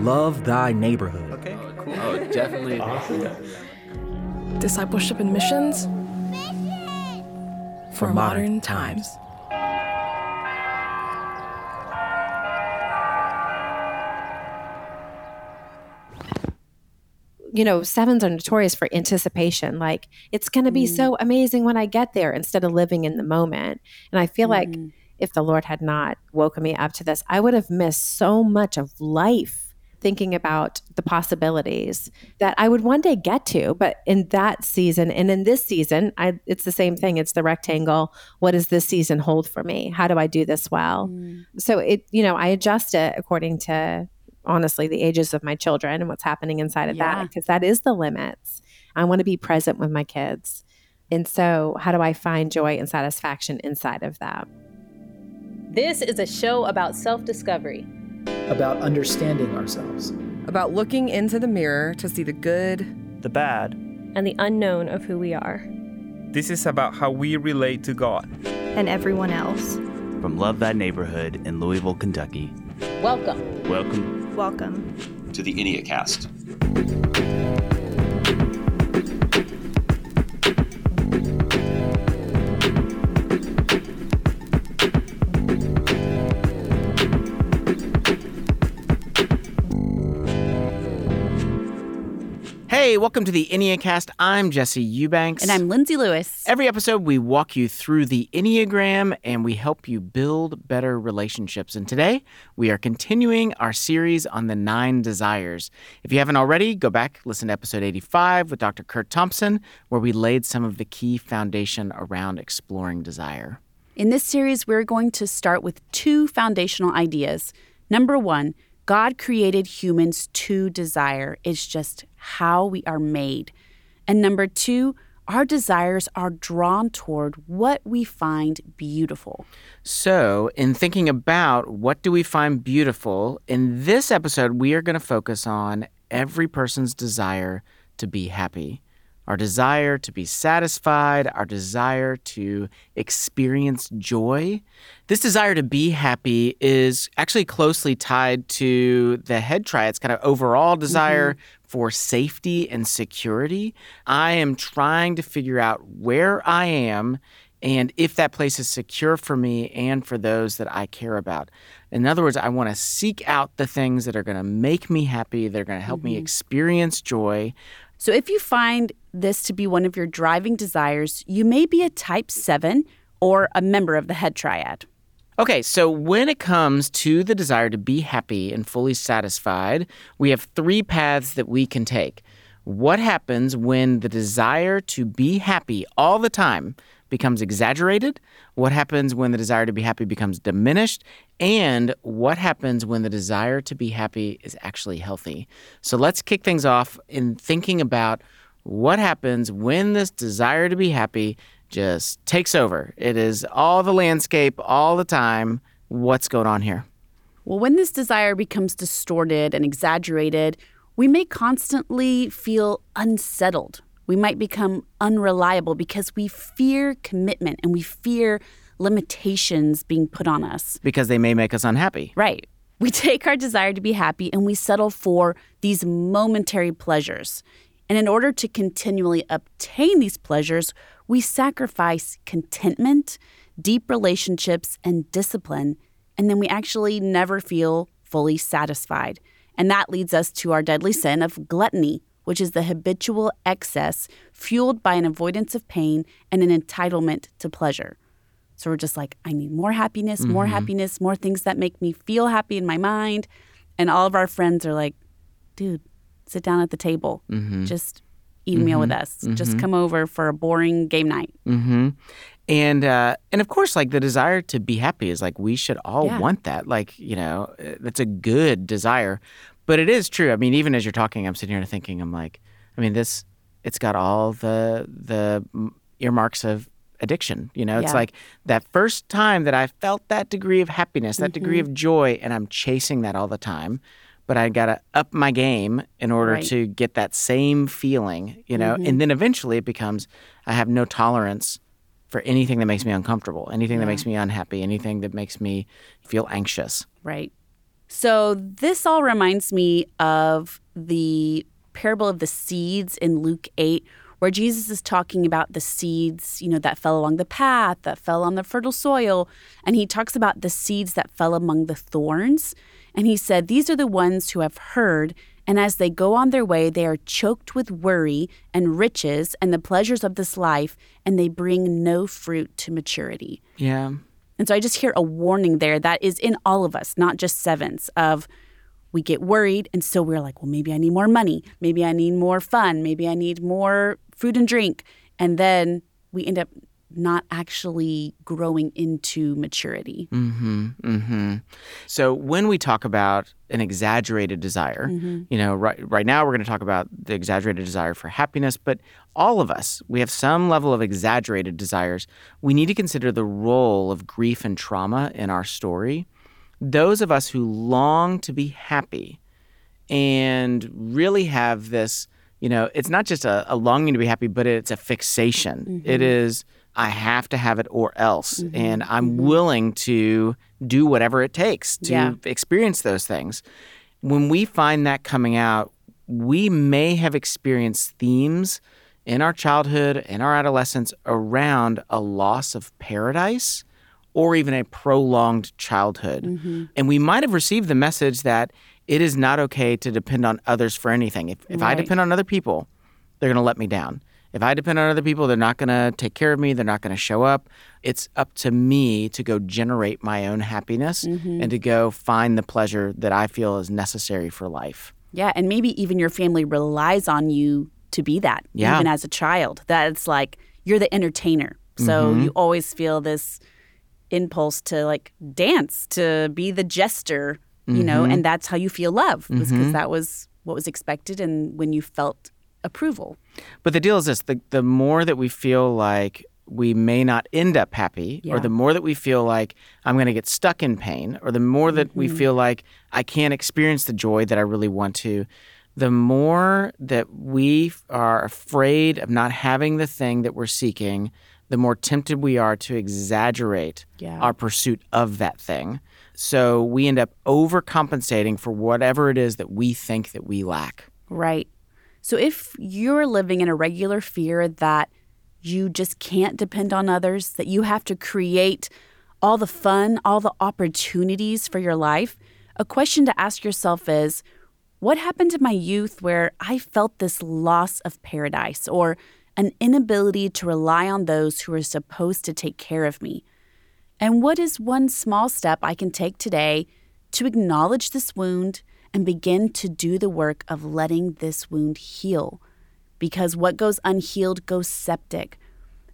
Love thy neighborhood. Okay, oh, cool. Oh, definitely. Awesome. Discipleship and missions for, modern times. you know, sevens are notorious for anticipation. Like, it's going to be mm. so amazing when I get there instead of living in the moment. And I feel like mm. if the Lord had not woken me up to this, I would have missed so much of life thinking about the possibilities that I would one day get to. But in that season and in this season, I, it's the same thing. It's the rectangle. What does this season hold for me? How do I do this well? Mm. So it, you know, I adjust it according to honestly the ages of my children and what's happening inside of Yeah. that because that is the limits. I want to be present with my kids. And so, how do I find joy and satisfaction inside of that? This is a show about self discovery. About understanding ourselves. About looking into the mirror to see the good, The bad. and the unknown of who we are. This is about how we relate to God. and everyone else. From Love Thy Neighborhood in Louisville, Kentucky. Welcome. Welcome. Welcome. to the Enneacast. Hey, welcome to the Enneacast. I'm Jesse Eubanks. And I'm Lindsey Lewis. Every episode, we walk you through the Enneagram and we help you build better relationships. And today, we are continuing our series on the nine desires. If you haven't already, go back, listen to episode 85 with Dr. Curt Thompson, where we laid some of the key foundation around exploring desire. In this series, we're going to start with two foundational ideas. Number one, God created humans to desire. It's just how we are made. And number two, our desires are drawn toward what we find beautiful. So, in thinking about what do we find beautiful, in this episode, we are going to focus on every person's desire to be happy, our desire to be satisfied, our desire to experience joy. This desire to be happy is actually closely tied to the head triad's kind of overall desire mm-hmm. for safety and security. I am trying to figure out where I am and if that place is secure for me and for those that I care about. In other words, I want to seek out the things that are going to make me happy, that are going to help me mm-hmm. experience joy. So, if you find this to be one of your driving desires, you may be a type 7 or a member of the head triad. Okay, so when it comes to the desire to be happy and fully satisfied, we have three paths that we can take. What happens when the desire to be happy all the time becomes exaggerated? What happens when the desire to be happy becomes diminished? And what happens when the desire to be happy is actually healthy? So let's kick things off in thinking about what happens when this desire to be happy just takes over. It is all the landscape all the time. What's going on here? Well, when this desire becomes distorted and exaggerated, we may constantly feel unsettled. We might become unreliable because we fear commitment and we fear limitations being put on us. Because they may make us unhappy. Right. We take our desire to be happy and we settle for these momentary pleasures. And in order to continually obtain these pleasures, we sacrifice contentment, deep relationships, and discipline. And then we actually never feel fully satisfied. And that leads us to our deadly sin of gluttony, which is the habitual excess fueled by an avoidance of pain and an entitlement to pleasure. So we're just like, I need more happiness, more Mhm. happiness, more things that make me feel happy in my mind. And all of our friends are like, dude, sit down at the table. Mhm. Just eat a meal with Mhm. us. Just Mhm. come over for a boring game night. Mm-hmm. And uh, and of course, like the desire to be happy is like we should all Yeah. want that. Like you know, that's a good desire. But it is true. I mean, even as you're talking, I'm sitting here thinking, I'm like, I mean, this it's got all the the earmarks of addiction. You know, it's Yeah. like that first time that I felt that degree of happiness, that degree Mhm. of joy, and I'm chasing that all the time. But I gotta up my game in order Right. to get that same feeling, you know. Mhm. And then eventually it becomes I have no tolerance for anything that makes me uncomfortable, anything that makes me unhappy, anything that makes me feel anxious. Right. So, this all reminds me of the parable of the seeds in Luke 8, where Jesus is talking about the seeds, you know, that fell along the path, that fell on the fertile soil. And he talks about the seeds that fell among the thorns. And he said, These are the ones who have heard, and as they go on their way, they are choked with worry and riches and the pleasures of this life, and they bring no fruit to maturity. Yeah. And so I just hear a warning there that is in all of us, not just sevens, of we get worried. And so we're like, well, maybe I need more money. Maybe I need more fun. Maybe I need more food and drink. And then we end up not actually growing into maturity. Mm-hmm. Mm-hmm. So when we talk about an exaggerated desire, Mm-hmm. you know, right right now we're going to talk about the exaggerated desire for happiness, but all of us, we have some level of exaggerated desires. We need to consider the role of grief and trauma in our story. Those of us who long to be happy and really have this, you know, it's not just a, a longing to be happy, but it's a fixation. It is, I have to have it or else. Mm-hmm. And I'm mm-hmm. willing to do whatever it takes to Yeah. experience those things. When we find that coming out, we may have experienced themes in our childhood, in our adolescence, around a loss of paradise or even a prolonged childhood. Mm-hmm. And we might have received the message that it is not okay to depend on others for anything. If, if I depend on other people, they're going to let me down. If I depend on other people, they're not going to take care of me. They're not going to show up. It's up to me to go generate my own happiness and to go find the pleasure that I feel is necessary for life. Yeah, and maybe even your family relies on you to be that, Yeah. even as a child. That it's like you're the entertainer. So Mm-hmm. you always feel this impulse to like dance, to be the jester, you know, Mm-hmm. and that's how you feel love, because that was what was expected and when you felt approval. But the deal is this the, the more that we feel like we may not end up happy, or the more that we feel like I'm going to get stuck in pain, or the more that we mm-hmm. feel like I can't experience the joy that I really want to, the more that we are afraid of not having the thing that we're seeking, the more tempted we are to exaggerate Yeah. our pursuit of that thing. So we end up overcompensating for whatever it is that we think that we lack. Right. So if you're living in a regular fear that you just can't depend on others, that you have to create all the fun, all the opportunities for your life, a question to ask yourself is what happened in my youth where I felt this loss of paradise or an inability to rely on those who are supposed to take care of me? And what is one small step I can take today to acknowledge this wound and begin to do the work of letting this wound heal? Because what goes unhealed goes septic.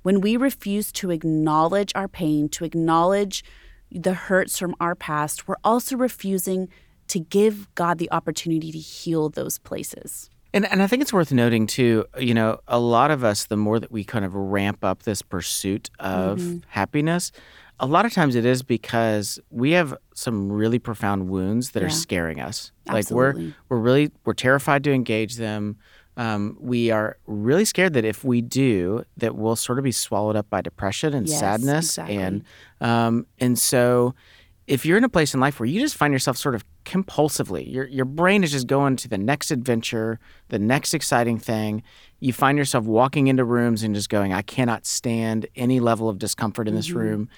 When we refuse to acknowledge our pain, to acknowledge the hurts from our past, we're also refusing to give God the opportunity to heal those places. And, and I think it's worth noting too, you know, a lot of us, the more that we kind of ramp up this pursuit of Mm-hmm. happiness, a lot of times it is because we have some really profound wounds that are scaring us. Absolutely. Like we're we're really we're terrified to engage them. Um, we are really scared that if we do, that we'll sort of be swallowed up by depression and Yes, sadness, exactly. and um, and so if you're in a place in life where you just find yourself sort of compulsively, your your brain is just going to the next adventure, the next exciting thing, you find yourself walking into rooms and just going, I cannot stand any level of discomfort in this Mm-hmm. room.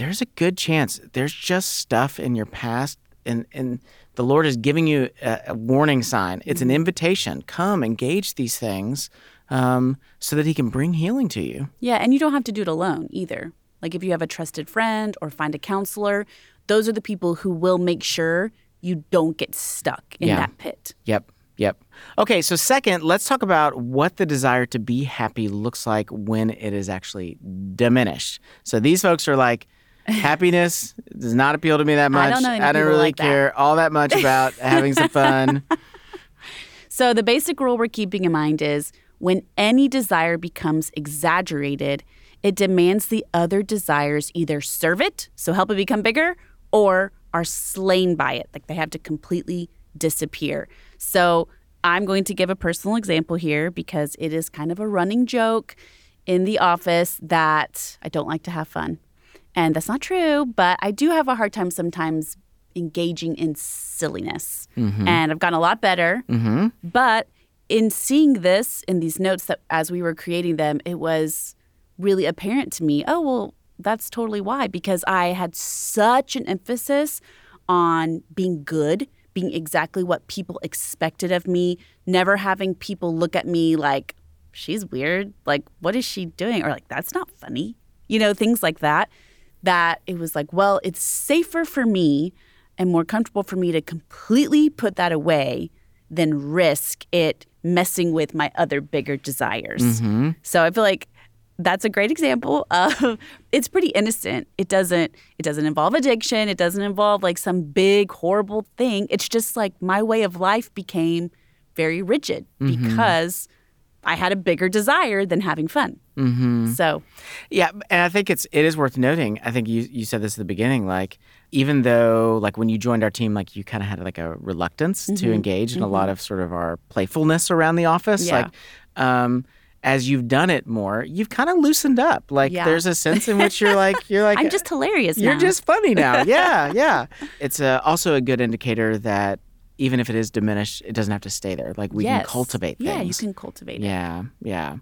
There's a good chance there's just stuff in your past and and the Lord is giving you a, a warning sign. It's Mm-hmm. an invitation. Come engage these things um, so that He can bring healing to you. Yeah, and you don't have to do it alone either. Like if you have a trusted friend or find a counselor, those are the people who will make sure you don't get stuck in Yeah. that pit. Yep. Yep. Okay, so second, let's talk about what the desire to be happy looks like when it is actually diminished. So these folks are like, happiness does not appeal to me that much. I don't know any I don't really like that." care all that much about having some fun. So the basic rule we're keeping in mind is when any desire becomes exaggerated, it demands the other desires either serve it, so help it become bigger, or are slain by it. Like they have to completely disappear. So I'm going to give a personal example here because it is kind of a running joke in the office that I don't like to have fun. And that's not true, but I do have a hard time sometimes engaging in silliness. Mhm. And I've gotten a lot better. Mm-hmm. But in seeing this in these notes that as we were creating them, it was really apparent to me, oh, well, that's totally why. Because I had such an emphasis on being good, being exactly what people expected of me, never having people look at me like, she's weird. Like, what is she doing? Or like, that's not funny. You know, things like that. That it was like, well, it's safer for me and more comfortable for me to completely put that away than risk it messing with my other bigger desires. Mm-hmm. So I feel like that's a great example of it's pretty innocent. It doesn't it doesn't involve addiction, it doesn't involve like some big horrible thing. It's just like my way of life became very rigid Mhm. because I had a bigger desire than having fun. Mm-hmm. So, Yeah, and I think it's it is worth noting. I think you you said this at the beginning. Like even though like when you joined our team, like you kind of had like a reluctance to Mhm. engage in a lot Mhm. of sort of our playfulness around the office. Yeah. Like um, as you've done it more, you've kind of loosened up. Like Yeah. there's a sense in which you're like you're like I'm just hilarious you're now. just funny now. Yeah, yeah. It's uh also a good indicator that even if it is diminished, it doesn't have to stay there. Like we can cultivate things. Yeah, you can cultivate it. Yeah, yeah.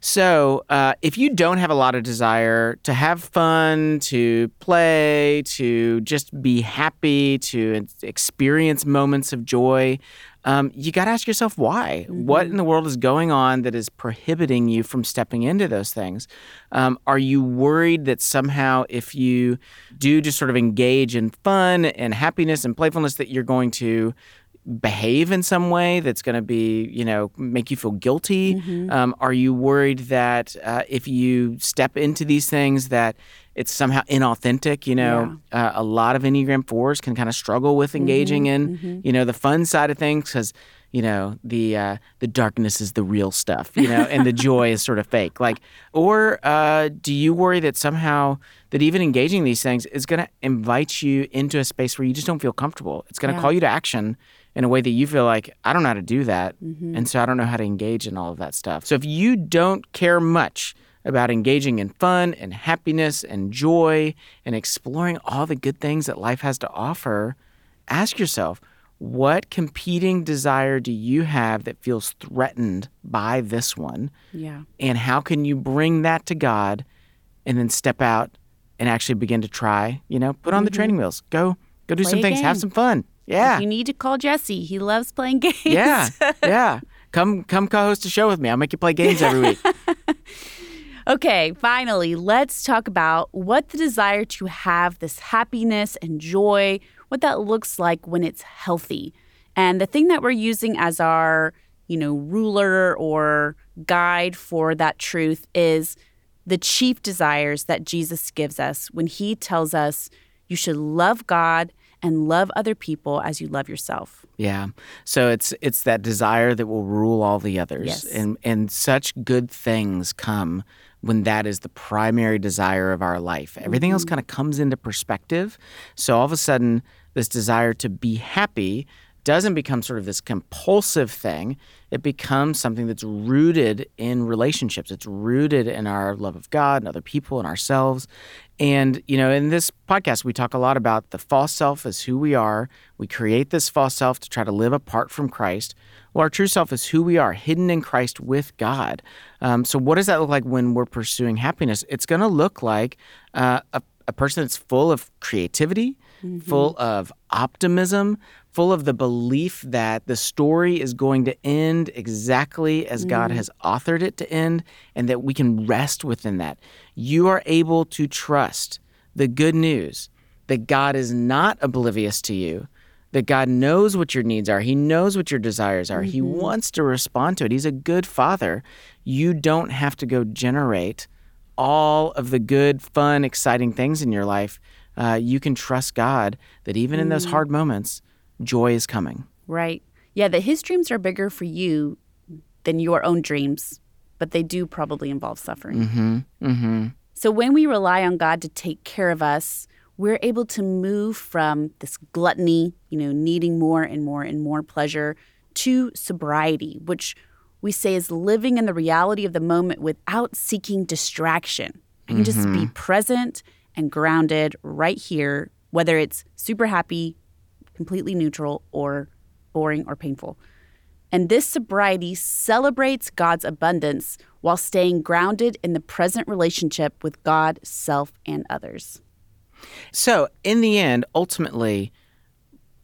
So uh, if you don't have a lot of desire to have fun, to play, to just be happy, to experience moments of joy, um, you got to ask yourself why. What in the world is going on that is prohibiting you from stepping into those things? Um, are you worried that somehow, if you do just sort of engage in fun and happiness and playfulness, that you're going to behave in some way that's going to be, you know, make you feel guilty? Mhm. Um, are you worried that uh, if you step into these things that it's somehow inauthentic? You know, uh, a lot of Enneagram fours can kind of struggle with engaging in, mhm. you know, the fun side of things because you know the uh, the darkness is the real stuff, you know, and the joy is sort of fake. Like, or uh, do you worry that somehow that even engaging these things is going to invite you into a space where you just don't feel comfortable? It's going to Yeah. call you to action in a way that you feel like I don't know how to do that, Mhm. and so I don't know how to engage in all of that stuff. So if you don't care much about engaging in fun and happiness and joy and exploring all the good things that life has to offer, ask yourself, what competing desire do you have that feels threatened by this one? Yeah. And how can you bring that to God and then step out and actually begin to try, you know, put on the Mhm. training wheels. Go go do Play some things, have some fun. Yeah. If you need to call Jesse. He loves playing games. Yeah. yeah. Come come co-host a show with me. I'll make you play games every week. Okay, finally, let's talk about what the desire to have this happiness and joy, what that looks like when it's healthy. And the thing that we're using as our, you know, ruler or guide for that truth is the chief desires that Jesus gives us when he tells us you should love God and love other people as you love yourself. Yeah. So it's it's that desire that will rule all the others. Yes. And and such good things come when that is the primary desire of our life. Everything else Mhm. kind of comes into perspective. So all of a sudden this desire to be happy doesn't become sort of this compulsive thing. It becomes something that's rooted in relationships. It's rooted in our love of God and other people and ourselves. And, you know, in this podcast, we talk a lot about the false self as who we are. We create this false self to try to live apart from Christ. Well, our true self is who we are, hidden in Christ with God. Um, so, what does that look like when we're pursuing happiness? It's going to look like uh, a, a person that's full of creativity, full of optimism, full of the belief that the story is going to end exactly as God Mhm. has authored it to end, and that we can rest within that. You are able to trust the good news that God is not oblivious to you, that God knows what your needs are, He knows what your desires are, He Mhm. wants to respond to it. He's a good father. You don't have to go generate all of the good, fun, exciting things in your life. Uh, you can trust God that even in those Mm. hard moments, joy is coming. Right. Yeah, that his dreams are bigger for you than your own dreams, but they do probably involve suffering. Mm-hmm. Mm-hmm. So when we rely on God to take care of us, we're able to move from this gluttony, you know, needing more and more and more pleasure, to sobriety, which we say is living in the reality of the moment without seeking distraction. I can just be Mhm. present and grounded right here, whether it's super happy completely neutral, or boring or painful. And this sobriety celebrates God's abundance while staying grounded in the present relationship with God, self, and others. So, in the end, ultimately,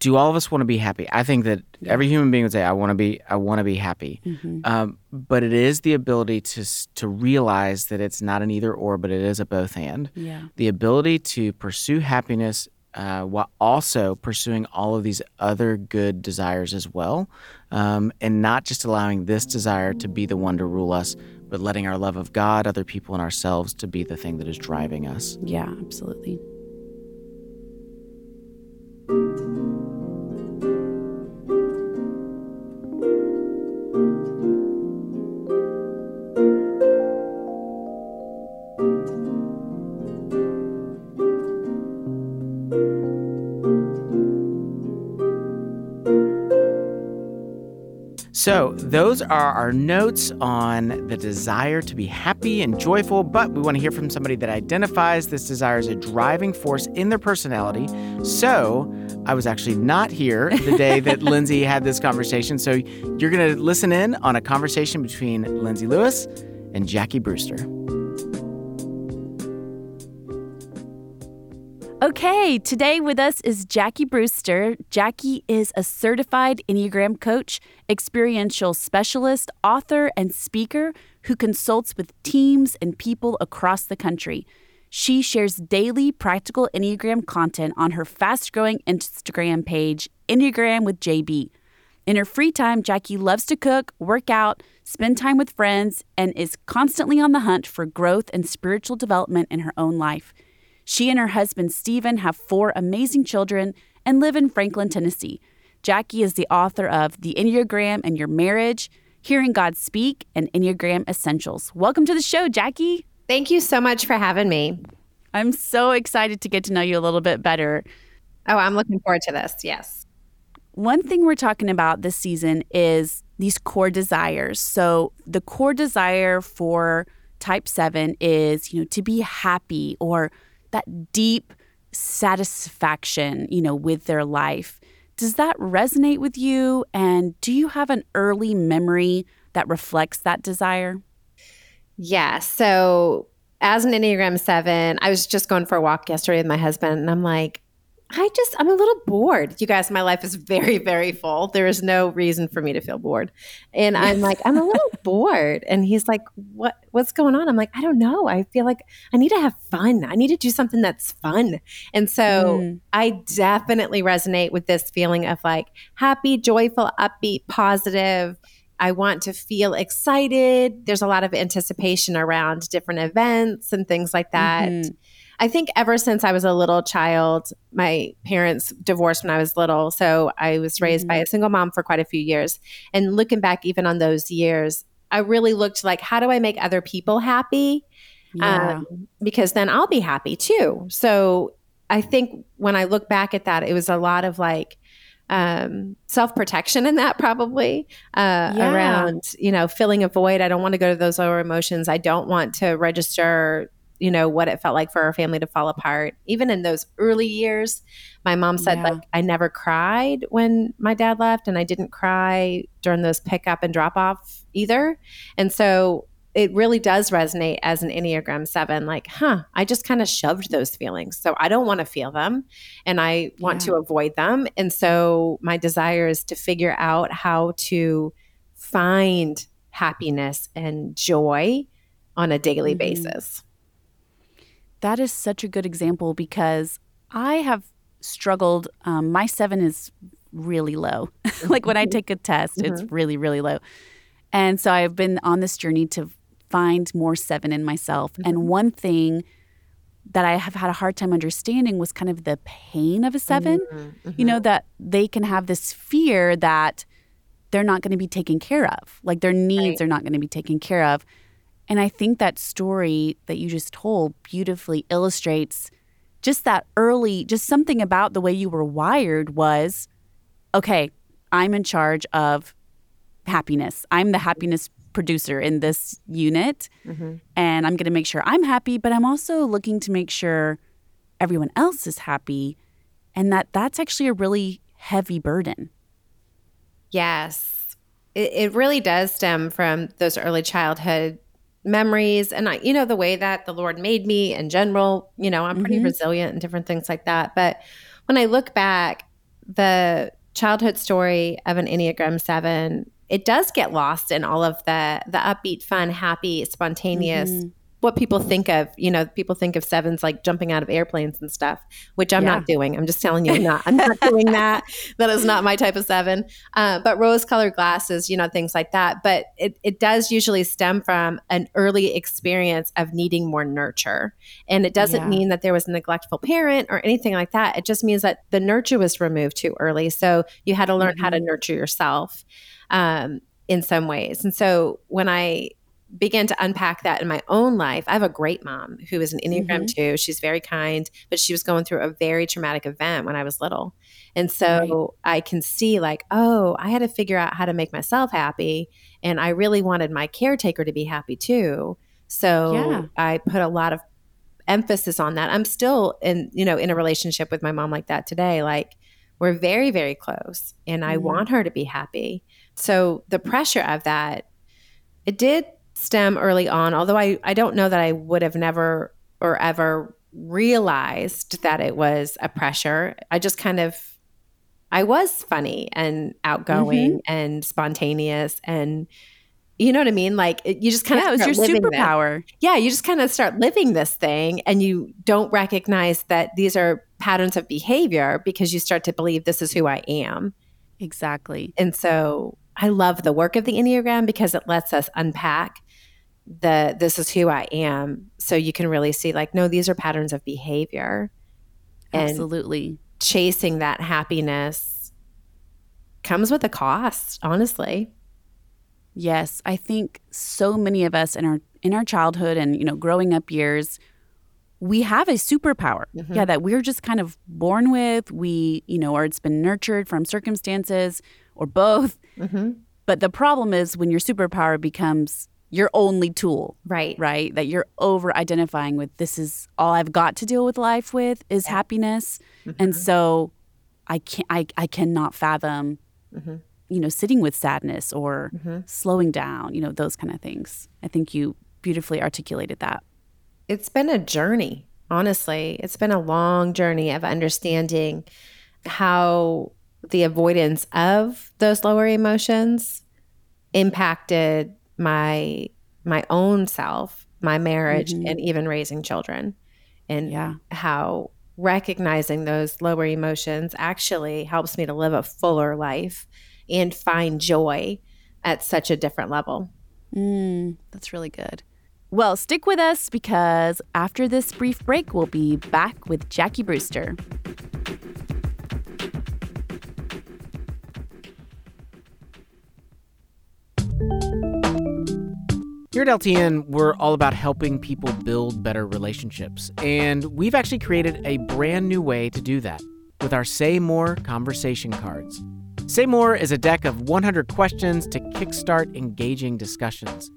do all of us want to be happy? I think that every human being would say, "I want to be, I want to be happy." Um, but it is the ability to to realize that it's not an either or, but it is a both and. Yeah. The ability to pursue happiness uh, while also pursuing all of these other good desires as well, um, and not just allowing this desire to be the one to rule us, but letting our love of God, other people, and ourselves to be the thing that is driving us. Yeah, absolutely. Those are our notes on the desire to be happy and joyful, but we want to hear from somebody that identifies this desire as a driving force in their personality. So, I was actually not here the day that Lindsey had this conversation. So, you're going to listen in on a conversation between Lindsey Lewis and Jackie Brewster. Okay, today with us is Jackie Brewster. Jackie is a certified Enneagram coach, experiential specialist, author, and speaker who consults with teams and people across the country. She shares daily practical Enneagram content on her fast growing Instagram page, Enneagram with JB. In her free time, Jackie loves to cook, work out, spend time with friends, and is constantly on the hunt for growth and spiritual development in her own life. She and her husband, Stephen, have four amazing children and live in Franklin, Tennessee. Jackie is the author of The Enneagram and Your Marriage, Hearing God Speak, and Enneagram Essentials. Welcome to the show, Jackie. Thank you so much for having me. I'm so excited to get to know you a little bit better. Oh, I'm looking forward to this. Yes. One thing we're talking about this season is these core desires. So, the core desire for type 7 is, you know, to be happy or that deep satisfaction, you know, with their life. Does that resonate with you? And do you have an early memory that reflects that desire? Yeah. So, as an Enneagram 7, I was just going for a walk yesterday with my husband, and I'm like, I just, I'm a little bored. You guys, my life is very, very full. There is no reason for me to feel bored. And I'm like, I'm a little bored. And he's like, what, what's going on? I'm like, I don't know. I feel like I need to have fun. I need to do something that's fun. And so Mm. I definitely resonate with this feeling of like happy, joyful, upbeat, positive. I want to feel excited. There's a lot of anticipation around different events and things like that. Mhm. I think ever since I was a little child, my parents divorced when I was little. So I was raised by a single mom for quite a few years. And looking back, even on those years, I really looked like, how do I make other people happy? Yeah. Um, because then I'll be happy too. So I think when I look back at that, it was a lot of like, um, self protection in that probably uh, Yeah. around you know filling a void. I don't want to go to those lower emotions. I don't want to register you know what it felt like for our family to fall apart. Even in those early years, my mom said Yeah. like I never cried when my dad left, and I didn't cry during those pickup and drop off either. And so it really does resonate as an Enneagram 7 like, huh, I just kind of shoved those feelings. So I don't want to feel them and I want Yeah. to avoid them. And so my desire is to figure out how to find happiness and joy on a daily Mhm. basis. That is such a good example because I have struggled. Um, my seven is really low. like when I mm-hmm. take a test, it's mm-hmm. really, really low. And so I've been on this journey to find more seven in myself. And mm-hmm. one thing that I have had a hard time understanding was kind of the pain of a 7 You know, that they can have this fear that they're not going to be taken care of, like their needs Right. are not going to be taken care of. And I think that story that you just told beautifully illustrates just that early, just something about the way you were wired was okay, I'm in charge of happiness. I'm the happiness producer in this unit. Mm-hmm. And I'm going to make sure I'm happy, but I'm also looking to make sure everyone else is happy. And that that's actually a really heavy burden. Yes. It, it really does stem from those early childhood memories. And I, you know, the way that the Lord made me in general, you know, I'm pretty Mhm. resilient and different things like that. But when I look back, the childhood story of an Enneagram 7, it does get lost in all of the the upbeat, fun, happy, spontaneous Mhm. What people think of, you know, people think of sevens like jumping out of airplanes and stuff, which I'm not doing. I'm just telling you, I'm not. I'm not doing that. That is not my type of seven. Uh, but rose-colored glasses, you know, things like that. But it it does usually stem from an early experience of needing more nurture, and it doesn't Yeah. mean that there was a neglectful parent or anything like that. It just means that the nurture was removed too early, so you had to learn how to nurture yourself um, in some ways. And so when I began to unpack that in my own life. I have a great mom who is an Enneagram Mhm. 2. She's very kind, but she was going through a very traumatic event when I was little. And so I can see, like, oh, I had to figure out how to make myself happy. And I really wanted my caretaker to be happy too. So Yeah. I put a lot of emphasis on that. I'm still in, you know, in a relationship with my mom like that today. Like, we're very, very close, and I Mhm. want her to be happy. So the pressure of that, it did stem early on, although I, I don't know that I would have never or ever realized that it was a pressure. I just kind of, I was funny and outgoing mm-hmm. and spontaneous and, you know what I mean? Like it, you just kind Yeah, of it was your living this. superpower. Yeah, you just kind of start living this thing and you don't recognize that these are patterns of behavior because you start to believe this is who I am. Exactly. And so I love the work of the Enneagram because it lets us unpack the this is who I am. So you can really see like, no, these are patterns of behavior. And Absolutely. chasing that happiness comes with a cost, honestly. Yes, I think so many of us in our in our childhood and you know growing up years, we have a superpower. Mhm. Yeah, that we're just kind of born with. We, you know, or it's been nurtured from circumstances or both. Mm-hmm. But the problem is when your superpower becomes your only tool, Right. right? That you're over identifying with this is all I've got to deal with life with is happiness. And so I can't I, I cannot fathom Mhm. you know, sitting with sadness or Mhm. slowing down, you know, those kind of things. I think you beautifully articulated that. It's been a journey, honestly. It's been a long journey of understanding how the avoidance of those lower emotions impacted my my own self, my marriage, Mhm. and even raising children. And Yeah. how recognizing those lower emotions actually helps me to live a fuller life and find joy at such a different level. Mm, that's really good. Well, stick with us because after this brief break, we'll be back with Jackie Brewster. Here at LTN, we're all about helping people build better relationships. And we've actually created a brand new way to do that with our Say More conversation cards. Say More is a deck of 100 questions to kickstart engaging discussions.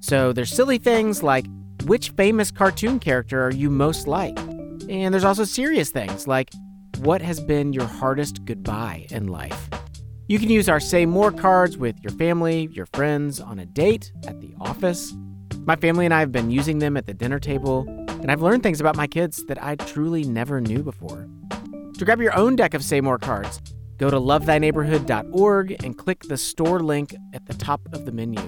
So there's silly things like which famous cartoon character are you most like? And there's also serious things like what has been your hardest goodbye in life? You can use our Say More cards with your family, your friends, on a date, at the office. My family and I have been using them at the dinner table, and I've learned things about my kids that I truly never knew before. To grab your own deck of Say More cards, go to lovethyneighborhood.org and click the store link at the top of the menu.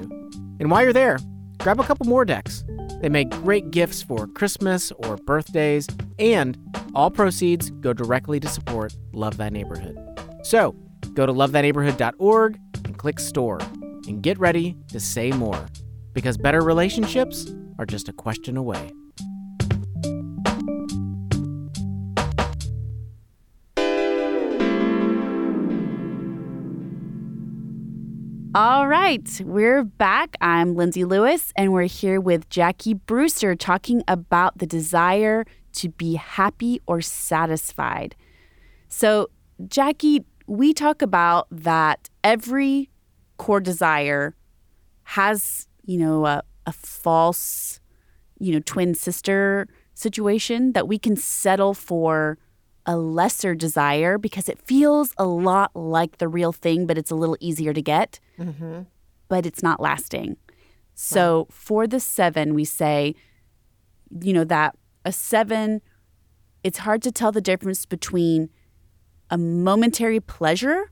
And while you're there, grab a couple more decks. They make great gifts for Christmas or birthdays, and all proceeds go directly to support Love Thy Neighborhood. So, go to lovethyneighborhood.org and click store and get ready to say more because better relationships are just a question away. All right, we're back. I'm Lindsey Lewis, and we're here with Jackie Brewster talking about the desire to be happy or satisfied. So, Jackie, we talk about that every core desire has, you know, a, a false, you know, twin sister situation that we can settle for a lesser desire because it feels a lot like the real thing, but it's a little easier to get, Mm-hmm. but it's not lasting. So for the seven, we say, you know, that a seven, it's hard to tell the difference between a momentary pleasure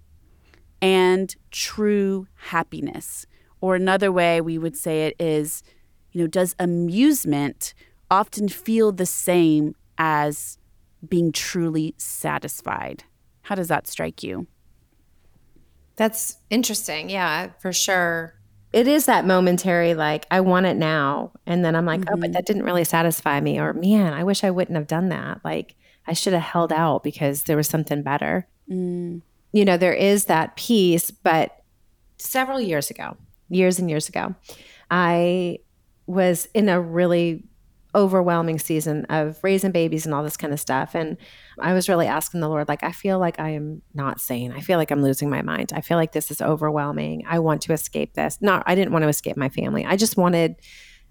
and true happiness. Or another way we would say it is, you know, does amusement often feel the same as being truly satisfied? How does that strike you? That's interesting. Yeah, for sure. It is that momentary, like, I want it now. And then I'm like, oh, but mm-hmm. that didn't really satisfy me. Or, man, I wish I wouldn't have done that. Like, I should have held out because there was something better. Mm. You know, there is that piece. But several years ago, years and years ago, I was in a really overwhelming season of raising babies and all this kind of stuff. And I was really asking the Lord, like, I feel like I am not sane. I feel like I'm losing my mind. I feel like this is overwhelming. I want to escape this. Not, I didn't want to escape my family. I just wanted,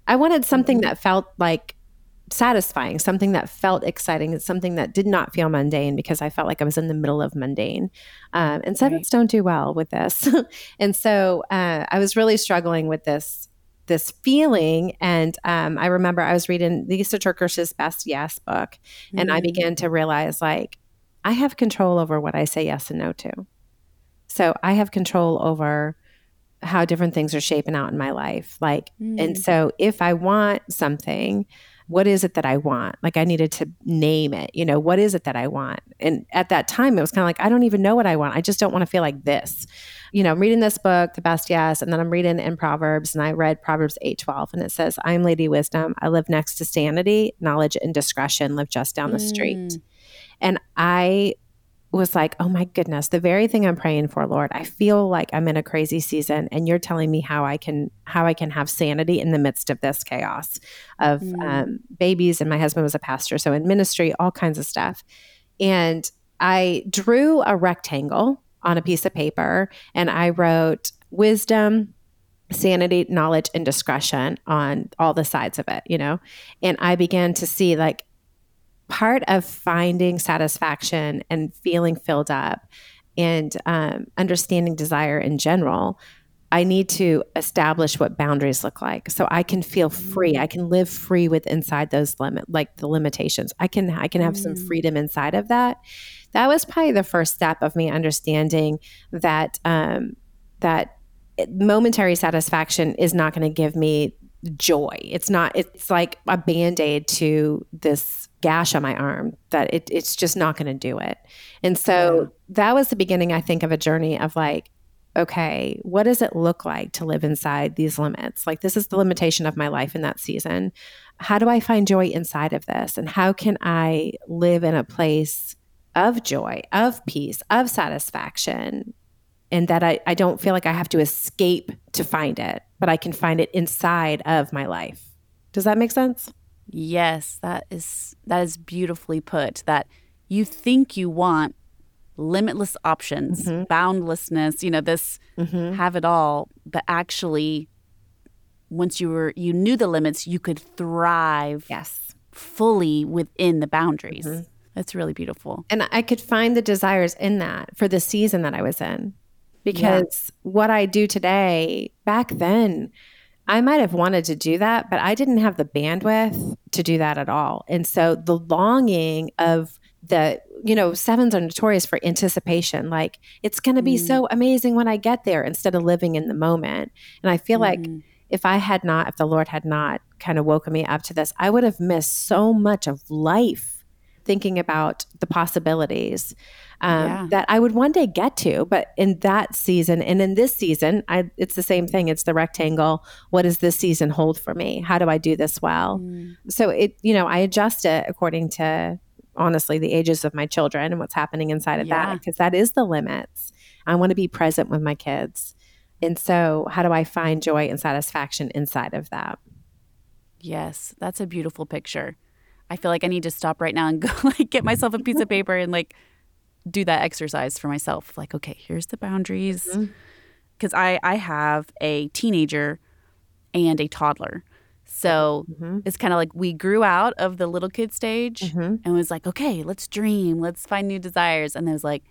I wanted something that felt like satisfying, something that felt exciting, something that did not feel mundane because I felt like I was in the middle of mundane. Um, and sevens don't do well with this. and so uh, I was really struggling with this this feeling. And um, I remember I was reading Lisa TerKeurst's Best Yes book, and I began to realize like I have control over what I say yes and no to. So I have control over how different things are shaping out in my life. Like, and so if I want something, what is it that I want? Like, I needed to name it. You know, what is it that I want? And at that time, it was kind of like, I don't even know what I want. I just don't want to feel like this. You know, I'm reading this book, The Best Yes, and then I'm reading in Proverbs, and I read Proverbs 8:12, and it says, I'm Lady Wisdom. I live next to sanity, knowledge, and discretion, live just down the street. Mm. And I was like, oh my goodness, the very thing I'm praying for, Lord. I feel like I'm in a crazy season, and you're telling me how I can how I can have sanity in the midst of this chaos of um, babies. And my husband was a pastor, so in ministry, all kinds of stuff. And I drew a rectangle on a piece of paper, and I wrote wisdom, sanity, knowledge, and discretion on all the sides of it. You know, and I began to see like part of finding satisfaction and feeling filled up and um, understanding desire in general i need to establish what boundaries look like. So i can feel free. I can live free with inside those limit like the limitations. I can i can have some freedom inside of that. That was probably the first step of me understanding that um, that momentary satisfaction is not going to give me joy. It's not it's like a band-aid to this gash on my arm that it, it's just not going to do it. And so that was the beginning i think of a journey of like okay what does it look like to live inside these limits? Like this is the limitation of my life in that season. How do i find joy inside of this? And how can i live in a place of joy of peace of satisfaction and that I, I don't feel like I have to escape to find it, but I can find it inside of my life. Does that make sense? Yes, that is that is beautifully put. That you think you want limitless options, mm-hmm. boundlessness, you know, this mm-hmm. have it all, but actually once you were you knew the limits, you could thrive Yes. fully within the boundaries. Mm-hmm. That's really beautiful. And I could find the desires in that for the season that I was in. Because what I do today, back then, I might have wanted to do that, but I didn't have the bandwidth to do that at all. And so the longing of the, you know, sevens are notorious for anticipation. Like it's going to be so mm. amazing when I get there instead of living in the moment. And I feel like mm. if I had not, if the Lord had not kind of woken me up to this, I would have missed so much of life thinking about the possibilities um, Yeah. that I would one day get to. But in that season and in this season, I, it's the same thing. It's the rectangle. What does this season hold for me? How do I do this well? So it, you know, I adjust it according to honestly the ages of my children and what's happening inside of Yeah. that because that is the limits. I want to be present with my kids. And so, how do I find joy and satisfaction inside of that? Yes, that's a beautiful picture. I feel like I need to stop right now and go like get myself a piece of paper and like do that exercise for myself. Like, okay, here's the boundaries. Cuz I I have a teenager and a toddler. So Mhm. it's kind of like we grew out of the little kid stage Mhm. and was like, okay, let's dream, let's find new desires. And then it was like,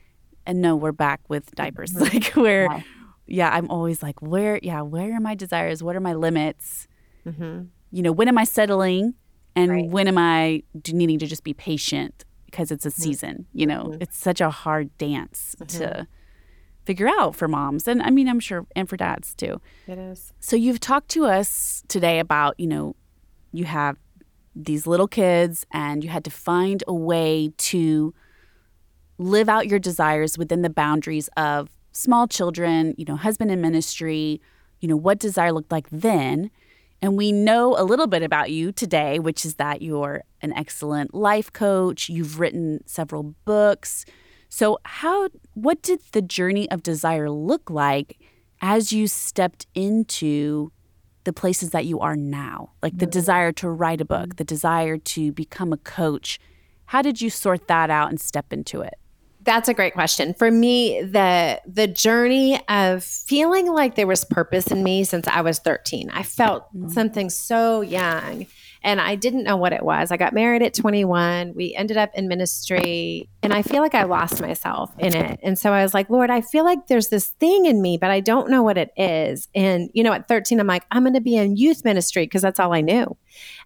and no, we're back with diapers. Like, where, Wow. yeah, I'm always like, where, yeah, where are my desires? What are my limits? Mhm. You know, when am I settling? And Right. when am I needing to just be patient because it's a season? You know, Mhm. it's such a hard dance Mm-hmm. to figure out for moms. And I mean, I'm sure, and for dads too. It is. So you've talked to us today about, you know, you have these little kids and you had to find a way to live out your desires within the boundaries of small children, you know, husband in ministry, you know, what desire looked like then. And we know a little bit about you today, which is that you're an excellent life coach, you've written several books. So how what did the journey of desire look like as you stepped into the places that you are now? Like the mm. desire to write a book, mm. the desire to become a coach. How did you sort that out and step into it? That's a great question. For me, the the journey of feeling like there was purpose in me since I was 13. I felt mm-hmm. something so young and I didn't know what it was. I got married at 21. We ended up in ministry and I feel like I lost myself in it. And so I was like, "Lord, I feel like there's this thing in me, but I don't know what it is." And you know, at 13 I'm like, "I'm going to be in youth ministry because that's all I knew."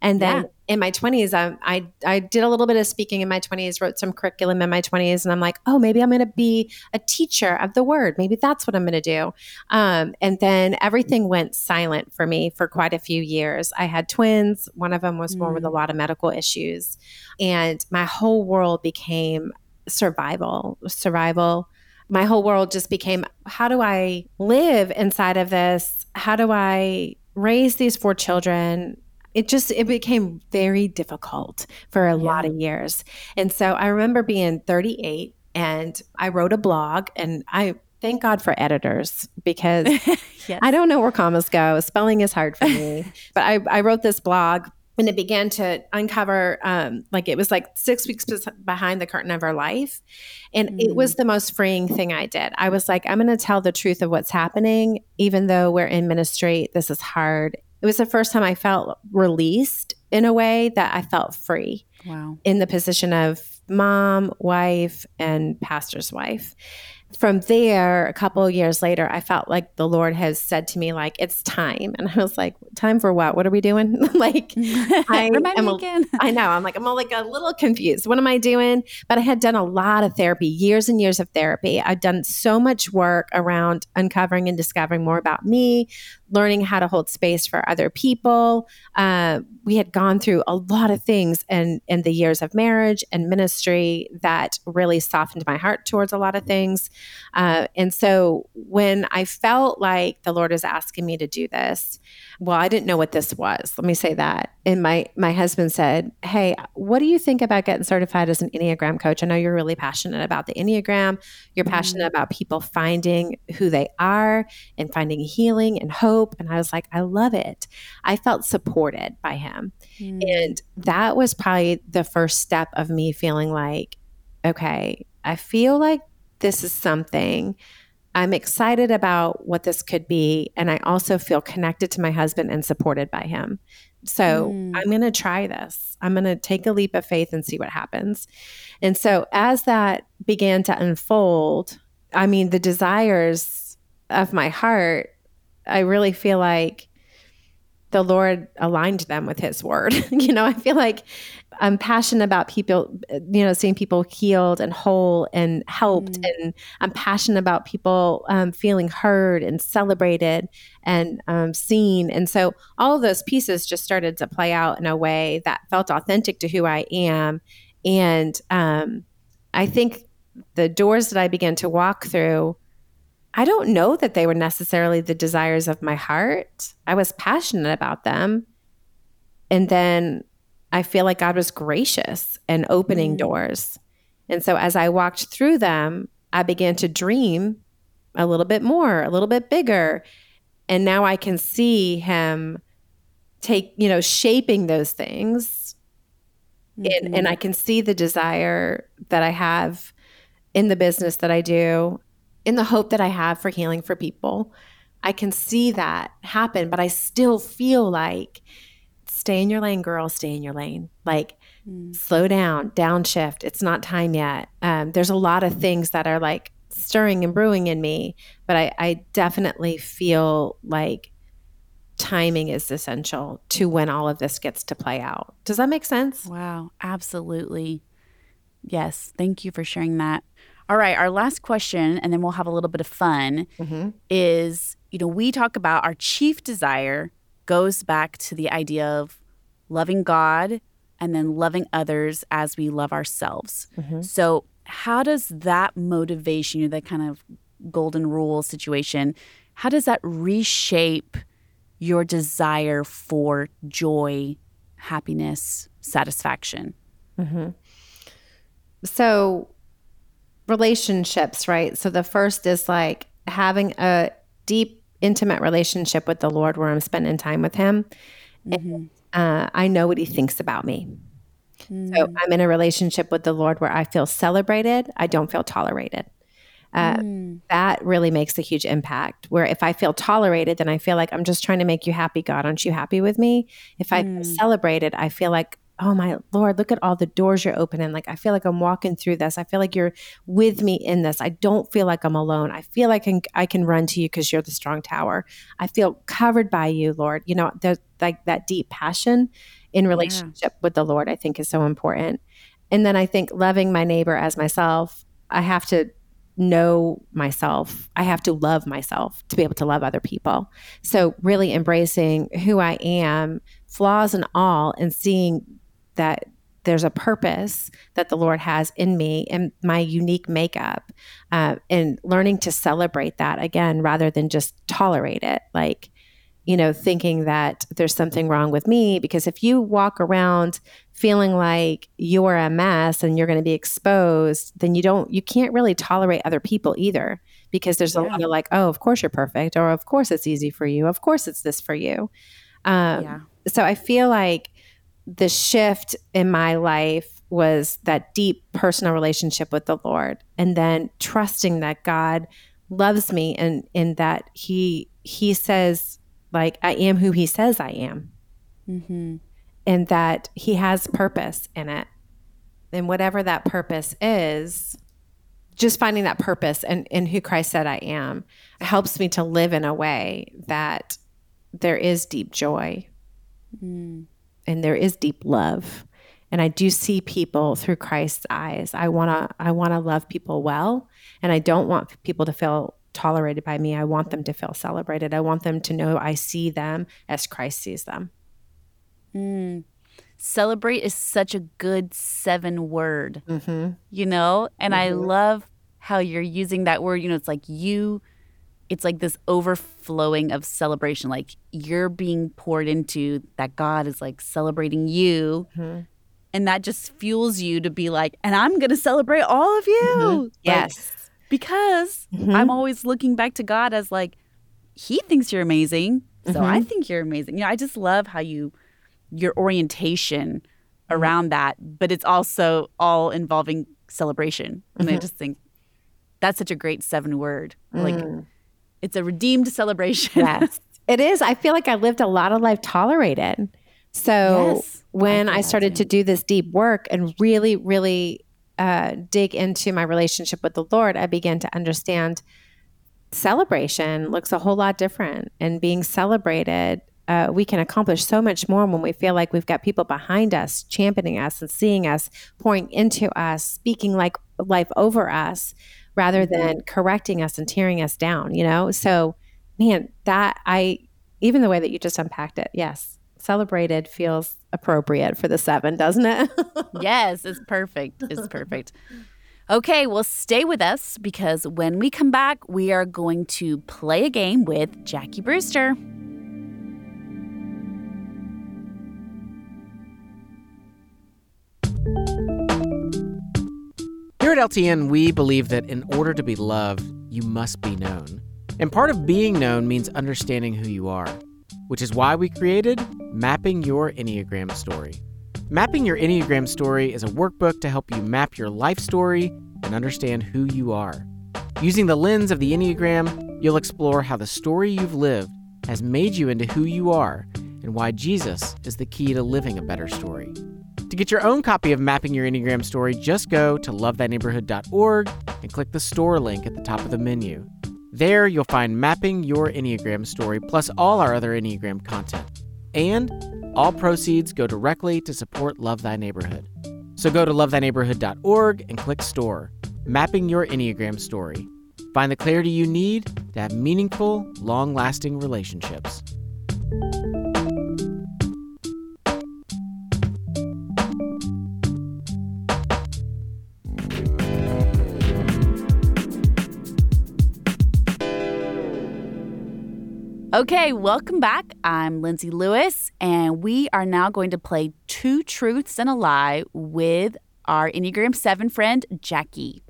And then Yeah. In my 20s, I, I I did a little bit of speaking in my 20s, wrote some curriculum in my 20s, and I'm like, oh, maybe I'm going to be a teacher of the word. Maybe that's what I'm going to do. Um, and then everything went silent for me for quite a few years. I had twins. One of them was born with a lot of medical issues, and my whole world became survival. Survival. My whole world just became how do I live inside of this? How do I raise these four children? It just it became very difficult for a lot of years. And so i remember being 38 and i wrote a blog and i thank god for editors because Yes. i don't know where commas go. Spelling is hard for me. But I, I wrote this blog and it began to uncover um, like it was like six weeks bes- behind the curtain of our life. And it was the most freeing thing i did. I was like i'm going to tell the truth of what's happening even though we're in ministry this is hard it was the first time I felt released in a way that I felt free Wow. in the position of mom, wife, and pastor's wife. From there, a couple of years later, I felt like the Lord has said to me, like, it's time. And I was like, time for what? What are we doing? like, I am me a- again. I know. I'm like, I'm all like a little confused. What am I doing? But I had done a lot of therapy, years and years of therapy. I'd done so much work around uncovering and discovering more about me, learning how to hold space for other people. Uh, we had gone through a lot of things in, in the years of marriage and ministry that really softened my heart towards a lot of things. Uh, and so when I felt like the Lord was asking me to do this, well, I didn't know what this was. Let me say that. And my my husband said, "Hey, what do you think about getting certified as an Enneagram coach? I know you're really passionate about the Enneagram. You're passionate about people finding who they are and finding healing and hope." And I was like, "I love it." I felt supported by him. And that was probably the first step of me feeling like, okay, I feel like this is something I'm excited about what this could be. And I also feel connected to my husband and supported by him. So Mm. I'm going to try this. I'm going to take a leap of faith and see what happens. And so as that began to unfold, I mean, the desires of my heart, I really feel like the Lord aligned them with his word. you know, I feel like I'm passionate about people, you know, seeing people healed and whole and helped. And I'm passionate about people um, feeling heard and celebrated and um, seen. And so all of those pieces just started to play out in a way that felt authentic to who I am. And um, I think the doors that I began to walk through, I don't know that they were necessarily the desires of my heart. I was passionate about them. And then I feel like God was gracious and opening mm. doors. And so as I walked through them, I began to dream a little bit more, a little bit bigger. And now I can see him take, you know, shaping those things. And, and mm-hmm. I can see the desire that I have in the business that I do, in the hope that I have for healing for people. I can see that happen, but I still feel like stay in your lane, girl, stay in your lane. Like, slow down, downshift. It's not time yet. Um, there's a lot of things that are like stirring and brewing in me, but I, I definitely feel like timing is essential to when all of this gets to play out. Does that make sense? Wow, absolutely. Yes, thank you for sharing that. All right, our last question, and then we'll have a little bit of fun, mm-hmm. is you know, we talk about our chief desire goes back to the idea of loving God and then loving others as we love ourselves. Mm-hmm. So, how does that motivation, you know, that kind of golden rule situation, how does that reshape your desire for joy, happiness, satisfaction? Mm-hmm. So, relationships, right? So, the first is like having a deep, intimate relationship with the Lord where I'm spending time with Him. And, uh, I know what He thinks about me. So, I'm in a relationship with the Lord where I feel celebrated, I don't feel tolerated. Uh, That really makes a huge impact. Where if I feel tolerated, then I feel like I'm just trying to make you happy, God. Aren't you happy with me? If I feel celebrated, I feel like, oh my Lord, look at all the doors you're opening. Like I feel like I'm walking through this. I feel like you're with me in this. I don't feel like I'm alone. I feel like I can, I can run to you because you're the strong tower. I feel covered by you, Lord. You know, there's like that deep passion in relationship with the Lord, I think is so important. And then I think loving my neighbor as myself, I have to know myself. I have to love myself to be able to love other people. So, really embracing who I am, flaws and all, and seeing that there's a purpose that the Lord has in me and my unique makeup, uh, and learning to celebrate that again rather than just tolerate it. Like, you know, thinking that there's something wrong with me. Because if you walk around feeling like you're a mess and you're going to be exposed, then you don't, you can't really tolerate other people either. Because there's a lot of like, oh, of course you're perfect, or of course it's easy for you, of course it's this for you. Um, Yeah. So I feel like the shift in my life was that deep personal relationship with the Lord, and then trusting that God loves me and and that He He says like I am who He says I am, mm-hmm. and that He has purpose in it, and whatever that purpose is, just finding that purpose and in who Christ said I am helps me to live in a way that there is deep joy mm. And there is deep love. And i do see people through christ's eyes. I want to i want to love people well and i don't want people to feel tolerated by me. I want them to feel celebrated. I want them to know i see them as christ sees them. Mm. Celebrate is such a good seven word, mm-hmm. you know? And I mm-hmm. love how you're using that word. You know, it's like you, it's like this overflowing of celebration. Like you're being poured into, that God is like celebrating you. Mm-hmm. And that just fuels you to be like, and I'm going to celebrate all of you. Mm-hmm. Like, yes because mm-hmm. I'm always looking back to God as like, He thinks you're amazing, so I think you're amazing. You know, I just love how you your orientation around that, but it's also all involving celebration. And I just think that's such a great seven word. Like mm. It's a redeemed celebration. yes. It is. I feel like i lived a lot of life tolerated. So Yes, when I I, started to do this deep work and really really uh, dig into my relationship with the lord i began to understand celebration looks a whole lot different. And being celebrated uh, we can accomplish so much more when we feel like we've got people behind us championing us and seeing us pouring into us speaking like life over us rather mm-hmm. than correcting us and tearing us down you know so man that i even the way that you just unpacked it yes celebrated feels appropriate for the seven doesn't it yes, it's perfect. It's perfect. Okay, well, stay with us because when we come back, we are going to play a game with Jackie Brewster. Here at LTN, we believe that in order to be loved, you must be known. And part of being known means understanding who you are, which is why we created Mapping Your Enneagram Story. Mapping Your Enneagram Story is a workbook to help you map your life story and understand who you are. Using the lens of the Enneagram, you'll explore how the story you've lived has made you into who you are and why Jesus is the key to living a better story. To get your own copy of Mapping Your Enneagram Story, just go to lovethyneighborhood.org and click the store link at the top of the menu. There, you'll find Mapping Your Enneagram Story plus all our other Enneagram content. And all proceeds go directly to support Love Thy Neighborhood. So go to lovethyneighborhood.org and click Store, Mapping Your Enneagram Story. Find the clarity you need to have meaningful, long lasting relationships. Okay, welcome back. I'm Lindsey Lewis, and we are now going to play Two Truths and a Lie with our Enneagram 7 friend, Jackie.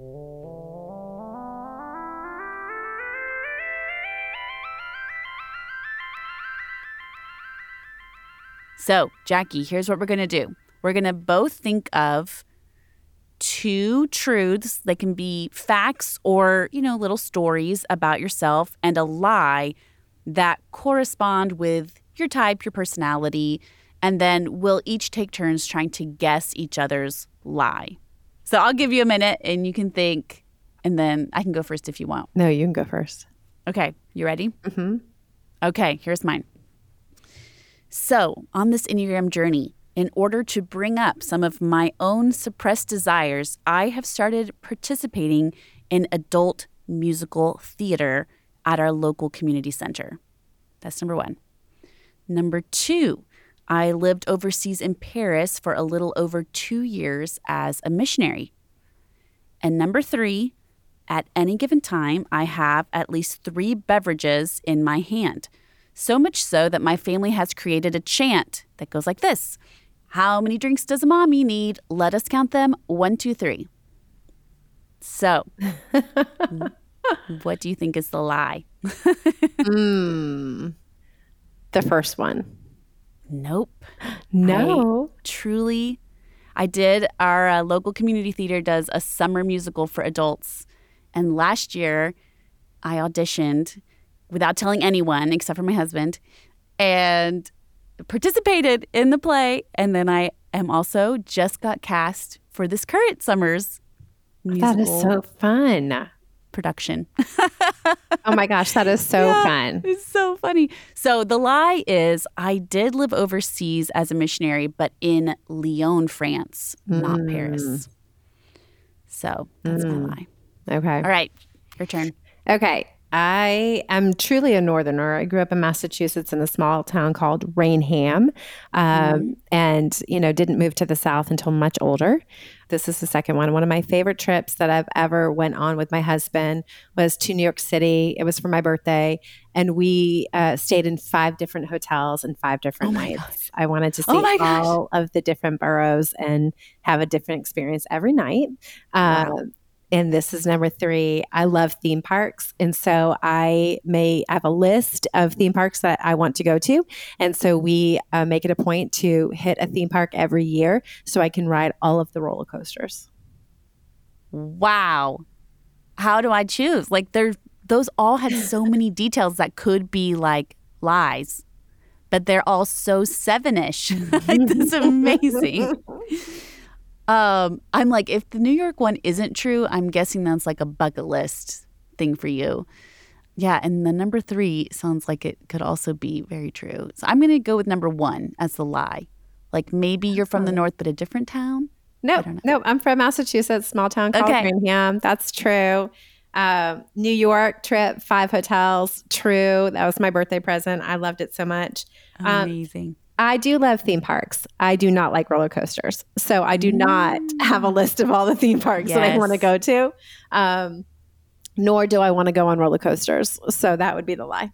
So, Jackie, here's what we're going to do. We're going to both think of two truths. They can be facts or, you know, little stories about yourself and a lie that correspond with your type, your personality, and then we'll each take turns trying to guess each other's lie. So I'll give you a minute and you can think, and then I can go first if you want. No, you can go first. Okay, you ready? Mm-hmm. Okay, here's mine. So, on this Enneagram journey, in order to bring up some of my own suppressed desires, I have started participating in adult musical theater at our local community center. That's number one. Number two, I lived overseas in Paris for a little over two years as a missionary. And number three, at any given time, I have at least three beverages in my hand. So much so that my family has created a chant that goes like this How many drinks does a mommy need? Let us count them one, two, three. So, what do you think is the lie? mm, the first one. Nope. No. I truly, I did. Our uh, local community theater does a summer musical for adults. And last year, I auditioned without telling anyone except for my husband and participated in the play. And then I am also just got cast for this current summer's musical That is so fun. Production. Oh my gosh, that is so Yeah, fun. It's so funny. So the lie is I did live overseas as a missionary, but in Lyon, France, not Mm. Paris. So that's my lie. Okay. All right, your turn. Okay. I am truly a northerner. I grew up in Massachusetts in a small town called Raynham, um, and you know didn't move to the south until much older. This is the second one. One of my favorite trips that I've ever went on with my husband was to New York City. It was for my birthday, and we uh, stayed in five different hotels and five different Oh nights. I wanted to see Oh all of the different boroughs and have a different experience every night. Um, and this is number three. I love theme parks. And so I may have a list of theme parks that I want to go to. And so we uh, make it a point to hit a theme park every year so I can ride all of the roller coasters. Wow. How do I choose? Like there those all had so many details that could be like lies. But they're all so seven-ish. like that's amazing. Um, I'm like, if the New York one isn't true, I'm guessing that's like a bucket list thing for you. Yeah, and the number three sounds like it could also be very true. So I'm gonna go with number one as the lie. Like maybe you're from the north but a different town. No, no, I'm from Massachusetts, small town called Okay. That's true. Um, New York trip, five hotels. True. That was my birthday present. I loved it so much. Um, Amazing. I do love theme parks. I do not like roller coasters. So I do not have a list of all the theme parks that I want to go to. Um, nor do I want to go on roller coasters. So that would be the lie.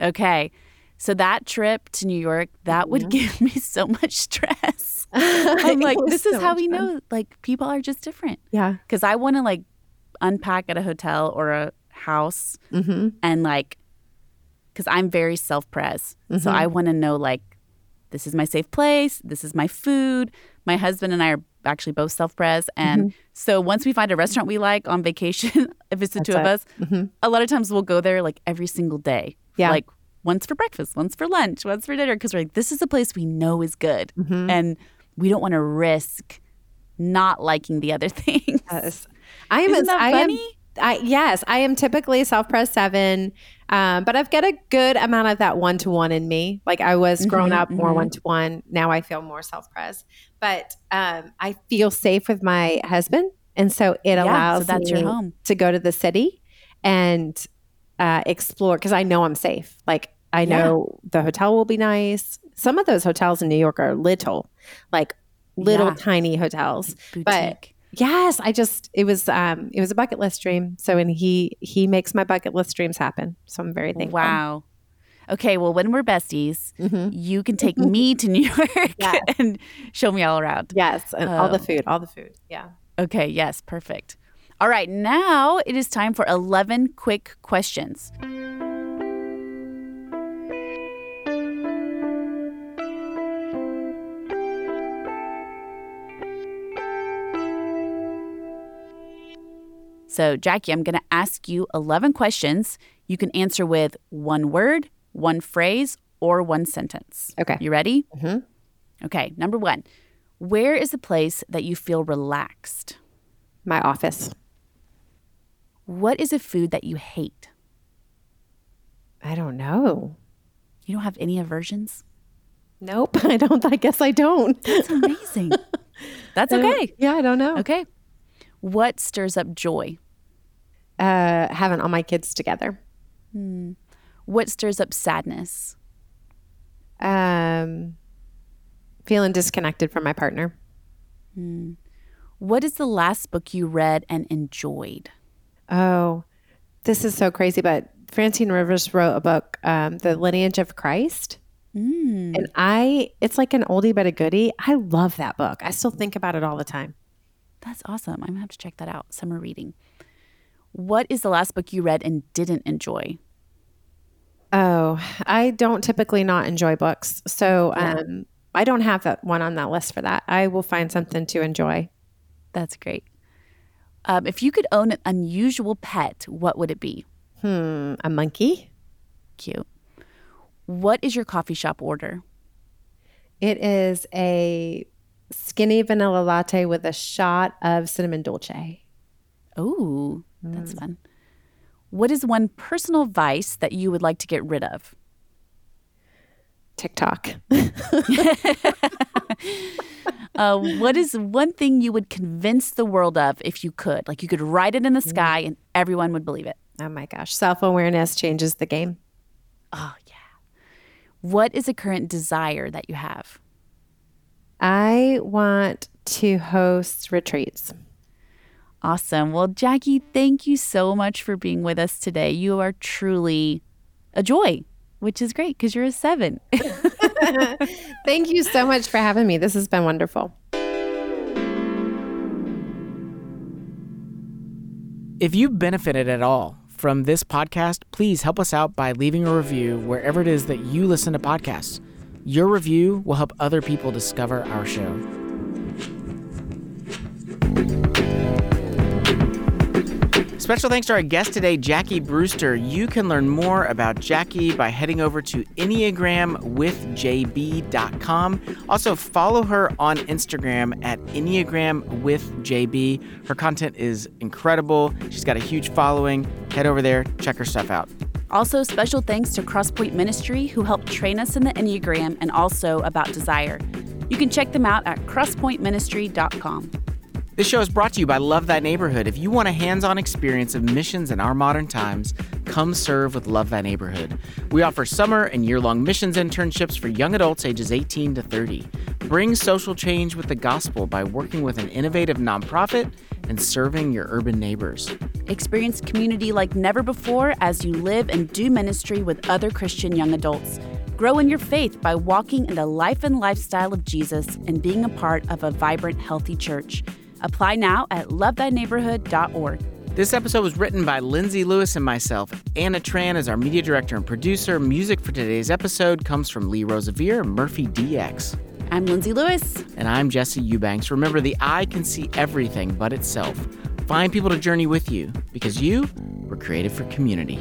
Okay. So that trip to New York, that would give me so much stress. I'm like, this is so how we fun. know like people are just different. Yeah. Cause I want to like unpack at a hotel or a house Mm-hmm. and like, cause I'm very self pres. So Mhm. I want to know like, this is my safe place. This is my food. My husband and I are actually both self pres. And so once we find a restaurant we like on vacation, if it's the That's two of it. us, Mhm. a lot of times we'll go there like every single day. Yeah. Like once for breakfast, once for lunch, once for dinner, because we're like, this is a place we know is good. And we don't want to risk not liking the other things. Yes. I am. Isn't that I am- funny? I yes, I am typically self pres seven, um, but I've got a good amount of that one to one in me. Like I was growing Mhm, up more one to one. Now I feel more self pres, but um, I feel safe with my husband, and so it Yeah, allows so that's me your home. to go to the city and uh, explore because I know I'm safe. Like I Yeah. know the hotel will be nice. Some of those hotels in New York are little, like little Yeah. tiny hotels. Boutique. But yes, I just it was um it was a bucket list dream. So and he he makes my bucket list dreams happen. So I'm very thankful. Wow. Okay, well, when we're besties, Mhm. you can take me to New York Yes. and show me all around. Yes, and all the Oh. food, all the food. Yeah. Okay, yes, perfect. All right, now it is time for 11 quick questions. So, Jackie, I'm going to ask you 11 questions. You can answer with one word, one phrase, or one sentence. Okay. You ready? Mm-hmm. Okay, number one. Where is the place that you feel relaxed? My office. What is a food that you hate? I don't know. You don't have any aversions? Nope, I don't. I guess I don't. That's amazing. That's okay. Yeah, I don't know. Okay. What stirs up joy? Uh, having all my kids together. What stirs up sadness? Um, feeling disconnected from my partner. What is the last book you read and enjoyed? Oh, this is so crazy. But Francine Rivers wrote a book, um, The Lineage of Christ. Mm. And I, it's like an oldie but a goodie. I love that book. I still think about it all the time. That's awesome. I'm going to have to check that out. Summer reading. What is the last book you read and didn't enjoy? Oh, I don't typically not enjoy books. So um, I don't have that one on that list for that. I will find something to enjoy. That's great. Um, if you could own an unusual pet, what would it be? Hmm, a monkey. Cute. What is your coffee shop order? It is a skinny vanilla latte with a shot of cinnamon dolce. Oh, that's fun. What is one personal vice that you would like to get rid of? TikTok. Uh, what is one thing you would convince the world of if you could? Like you could write it in the sky and everyone would believe it. oh my gosh. Self awareness changes the game. Oh, yeah. What is a current desire that you have? I want to host retreats. Awesome. Well, Jackie, thank you so much for being with us today. You are truly a joy, which is great because you're a seven. Thank you so much for having me. This has been wonderful. If you benefited at all from this podcast, please help us out by leaving a review wherever it is that you listen to podcasts. Your review will help other people discover our show. Special thanks to our guest today, Jackie Brewster. You can learn more about Jackie by heading over to EnneagramWithJB.com. Also, follow her on Instagram at EnneagramWithJB. Her content is incredible. She's got a huge following. Head over there, check her stuff out. Also, special thanks to Crosspoint Ministry, who helped train us in the Enneagram and also about desire. You can check them out at crosspointministry.com. This show is brought to you by Love Thy Neighborhood. If you want a hands on experience of missions in our modern times, come serve with Love Thy Neighborhood. We offer summer and year long missions internships for young adults ages 18 to 30. Bring social change with the gospel by working with an innovative nonprofit and serving your urban neighbors. Experience community like never before as you live and do ministry with other Christian young adults. Grow in your faith by walking in the life and lifestyle of Jesus and being a part of a vibrant, healthy church. Apply now at lovethyneighborhood.org. This episode was written by Lindsey Lewis and myself. Anna Tran is our media director and producer. Music for today's episode comes from Lee Rosevere and Murphy DX. I'm Lindsey Lewis. And I'm Jesse Eubanks. Remember, the eye can see everything but itself. Find people to journey with you because you were created for community.